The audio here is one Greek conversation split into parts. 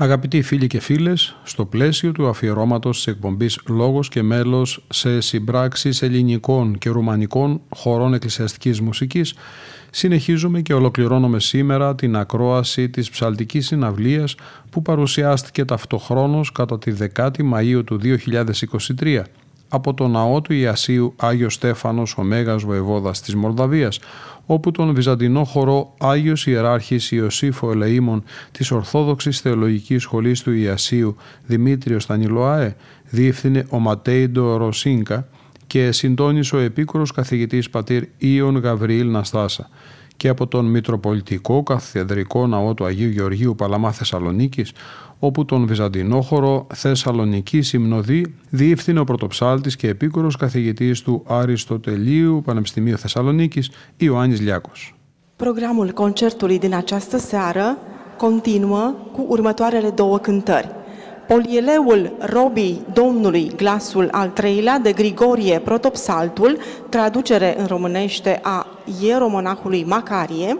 Αγαπητοί φίλοι και φίλες, στο πλαίσιο του αφιερώματος της εκπομπής «Λόγος και μέλος» σε συμπράξεις ελληνικών και ρουμανικών χωρών εκκλησιαστικής μουσικής, συνεχίζουμε και ολοκληρώνουμε σήμερα την ακρόαση της ψαλτικής συναυλίας που παρουσιάστηκε ταυτοχρόνως κατά τη 10η Μαΐου του 2023 από το ναό του Ιασίου Άγιος Στέφανος ο Μέγας Βοεβόδας της Μολδαβίας, όπου τον βυζαντινό χορό Άγιος Ιεράρχης Ιωσήφο Ελεήμων της Ορθόδοξης Θεολογικής Σχολής του Ιασίου Δημήτριος Στανιλοάε διεύθυνε ο Ματέιντο Ροσίνκα και συντόνισε ο επίκορος καθηγητής πατήρ Ιων Γαβριήλ Ναστάσα και από τον Μητροπολιτικό Καθεδρικό Ναό του Αγίου Γεωργίου Παλαμά Θεσσαλονίκης όπου τον Βυζαντινόχωρο Θεσσαλονική Συμνοδή διεύθυνε ο πρωτοψάλτης και επίκορος καθηγητής του Αριστοτελείου Πανεπιστημίου Θεσσαλονίκης Ιωάννης Λιάκος. Programul concertului din această seară continuă cu următoarele două cântări. Polieleul robii Domnului, glasul al treilea de Grigorie Protopsaltul, traducere în românește a ieromonahului Macarie,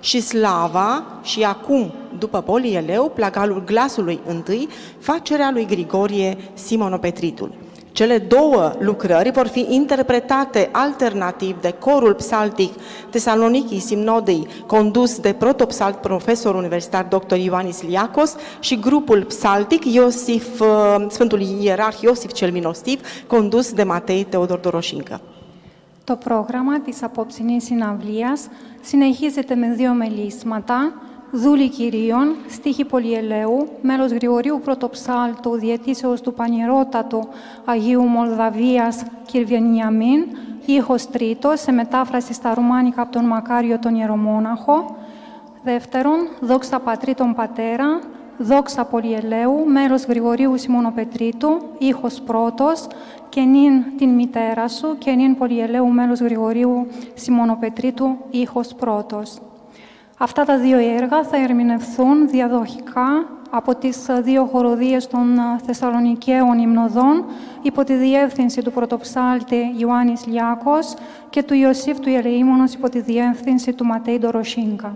și slava și acum, după polieleu, plagalul glasului întâi, facerea lui Grigorie Simonopetritul. Cele două lucrări vor fi interpretate alternativ de corul psaltic Tesaloniki Simnodei, condus de protopsalt profesor universitar dr. Ioanis Liacos și grupul psaltic Iosif, Sfântul Ierarh Iosif cel Minostiv, condus de Matei Teodor Doroșincă. Το πρόγραμμα της απόψινής συναυλίας συνεχίζεται με δύο μελίσματα, Δούλη Κυρίων, στίχη Πολυελαίου, μέλος Γρηγορίου Πρωτοψάλτου, διετήσεως του Πανιερότατου Αγίου Μολδαβίας Κυρβιανιαμίν, ήχος τρίτος, σε μετάφραση στα Ρουμάνικα από τον Μακάριο τον Ιερομόναχο. Δεύτερον, δόξα Πατρί τον Πατέρα, δόξα Πολυελαίου, μέρος Γρηγορίου Σιμωνοπετρίτου, ήχος πρώτος, και νυν την μητέρα σου και νυν Πολυελαίου μέλος Γρηγορίου Σιμωνοπετρίτου ήχος πρώτος. Αυτά τα δύο έργα θα ερμηνευθούν διαδοχικά από τις δύο χοροδίες των Θεσσαλονικαίων Υμνοδών υπό τη διεύθυνση του πρωτοψάλτη Ιωάννης Λιάκος και του Ιωσήφ του Ιερεήμονος υπό τη διεύθυνση του Ματέι Ντοροσίνκα.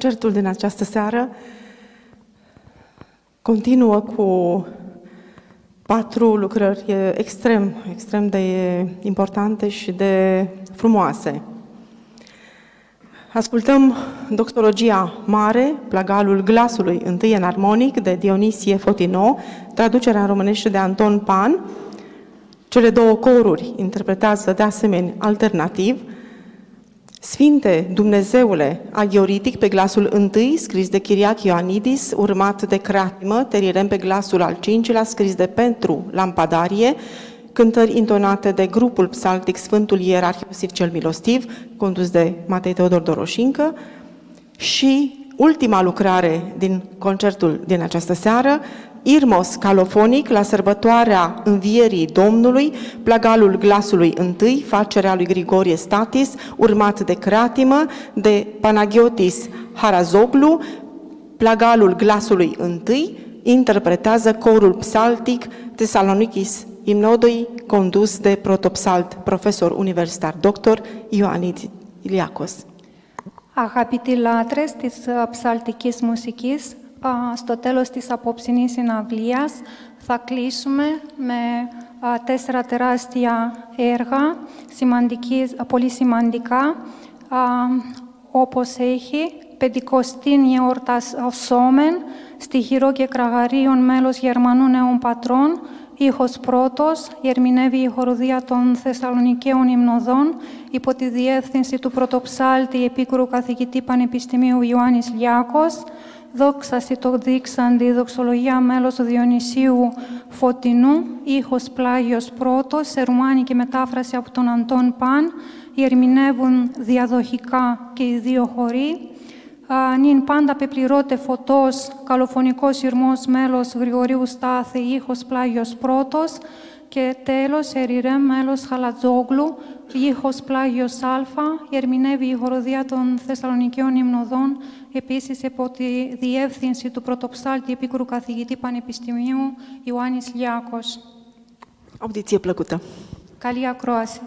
Concertul din această seară continuă cu patru lucrări extrem, extrem de importante și de frumoase. Ascultăm Doctologia Mare, Plagalul Glasului, întâi în armonic, de Dionisie Fotino, traducerea în românește de Anton Pan. Cele două coruri interpretează de asemenea alternativ. Sfinte Dumnezeule agioritic pe glasul întâi, scris de Chiriac Ioanidis, urmat de Cratimă, terirem pe glasul al cincilea, scris de Pentru Lampadarie, cântări intonate de grupul psaltic Sfântul Ierarh Iosif cel Milostiv, condus de Matei Teodor Doroșincă, și ultima lucrare din concertul din această seară, Irmos calofonic la sărbătoarea învierii Domnului, plagalul glasului întâi, facerea lui Grigorie Statis, urmat de Cratimă, de Panagiotis Harazoglu, plagalul glasului întâi, interpretează corul psaltic Thessalonicis Imnodoi, condus de protopsalt profesor universitar doctor Ioanid Iliakos. Αγαπητοί λάτρες της ψαλτικής μουσικής, στο τέλος της απόψινής συναυλίας θα κλείσουμε με τέσσερα τεράστια έργα, πολύ σημαντικά, όπως έχει πεντηκοστήν εορτας σώμεν, στοιχειρό και κραγαρίων μέλος Γερμανού νέων πατρών, ήχος πρώτος, ερμηνεύει η χοροδία των Θεσσαλονικαίων Υμνοδών υπό τη διεύθυνση του πρωτοψάλτη επίκουρου καθηγητή Πανεπιστημίου Ιωάννης Λιάκος, δόξαση το δείξαντι, δοξολογία μέλος του Διονυσίου Φωτεινού, ήχος πλάγιος πρώτος, σε ρουμάνικη μετάφραση από τον Αντών Παν, ερμηνεύουν διαδοχικά και οι δύο χωροί, νυν πάντα πεπληρώτε φωτός, καλοφωνικός ηρμός μέλος Γρηγορίου Στάθη, ήχος πλάγιος πρώτος και τέλος εριρέ μέλος Χαλατζόγλου, ήχος πλάγιος Α, ερμηνεύει η χοροδία των Θεσσαλονικαίων Υμνοδών, επίσης υπό τη διεύθυνση του πρωτοψάλτη επίκουρου καθηγητή Πανεπιστημίου Ιωάννης Λιάκος. Audiție plăcută! Καλή ακρόαση!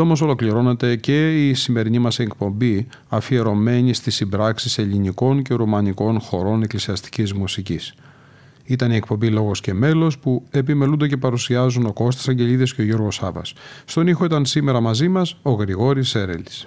Εδώ όμως ολοκληρώνεται και η σημερινή μας εκπομπή αφιερωμένη στις συμπράξεις ελληνικών και ρουμανικών χωρών εκκλησιαστικής μουσικής. Ήταν η εκπομπή Λόγος και Μέλος που επιμελούνται και παρουσιάζουν ο Κώστας Αγγελίδης και ο Γιώργος Σάβα. Στον ήχο ήταν σήμερα μαζί μας ο Γρηγόρης Σέρελης.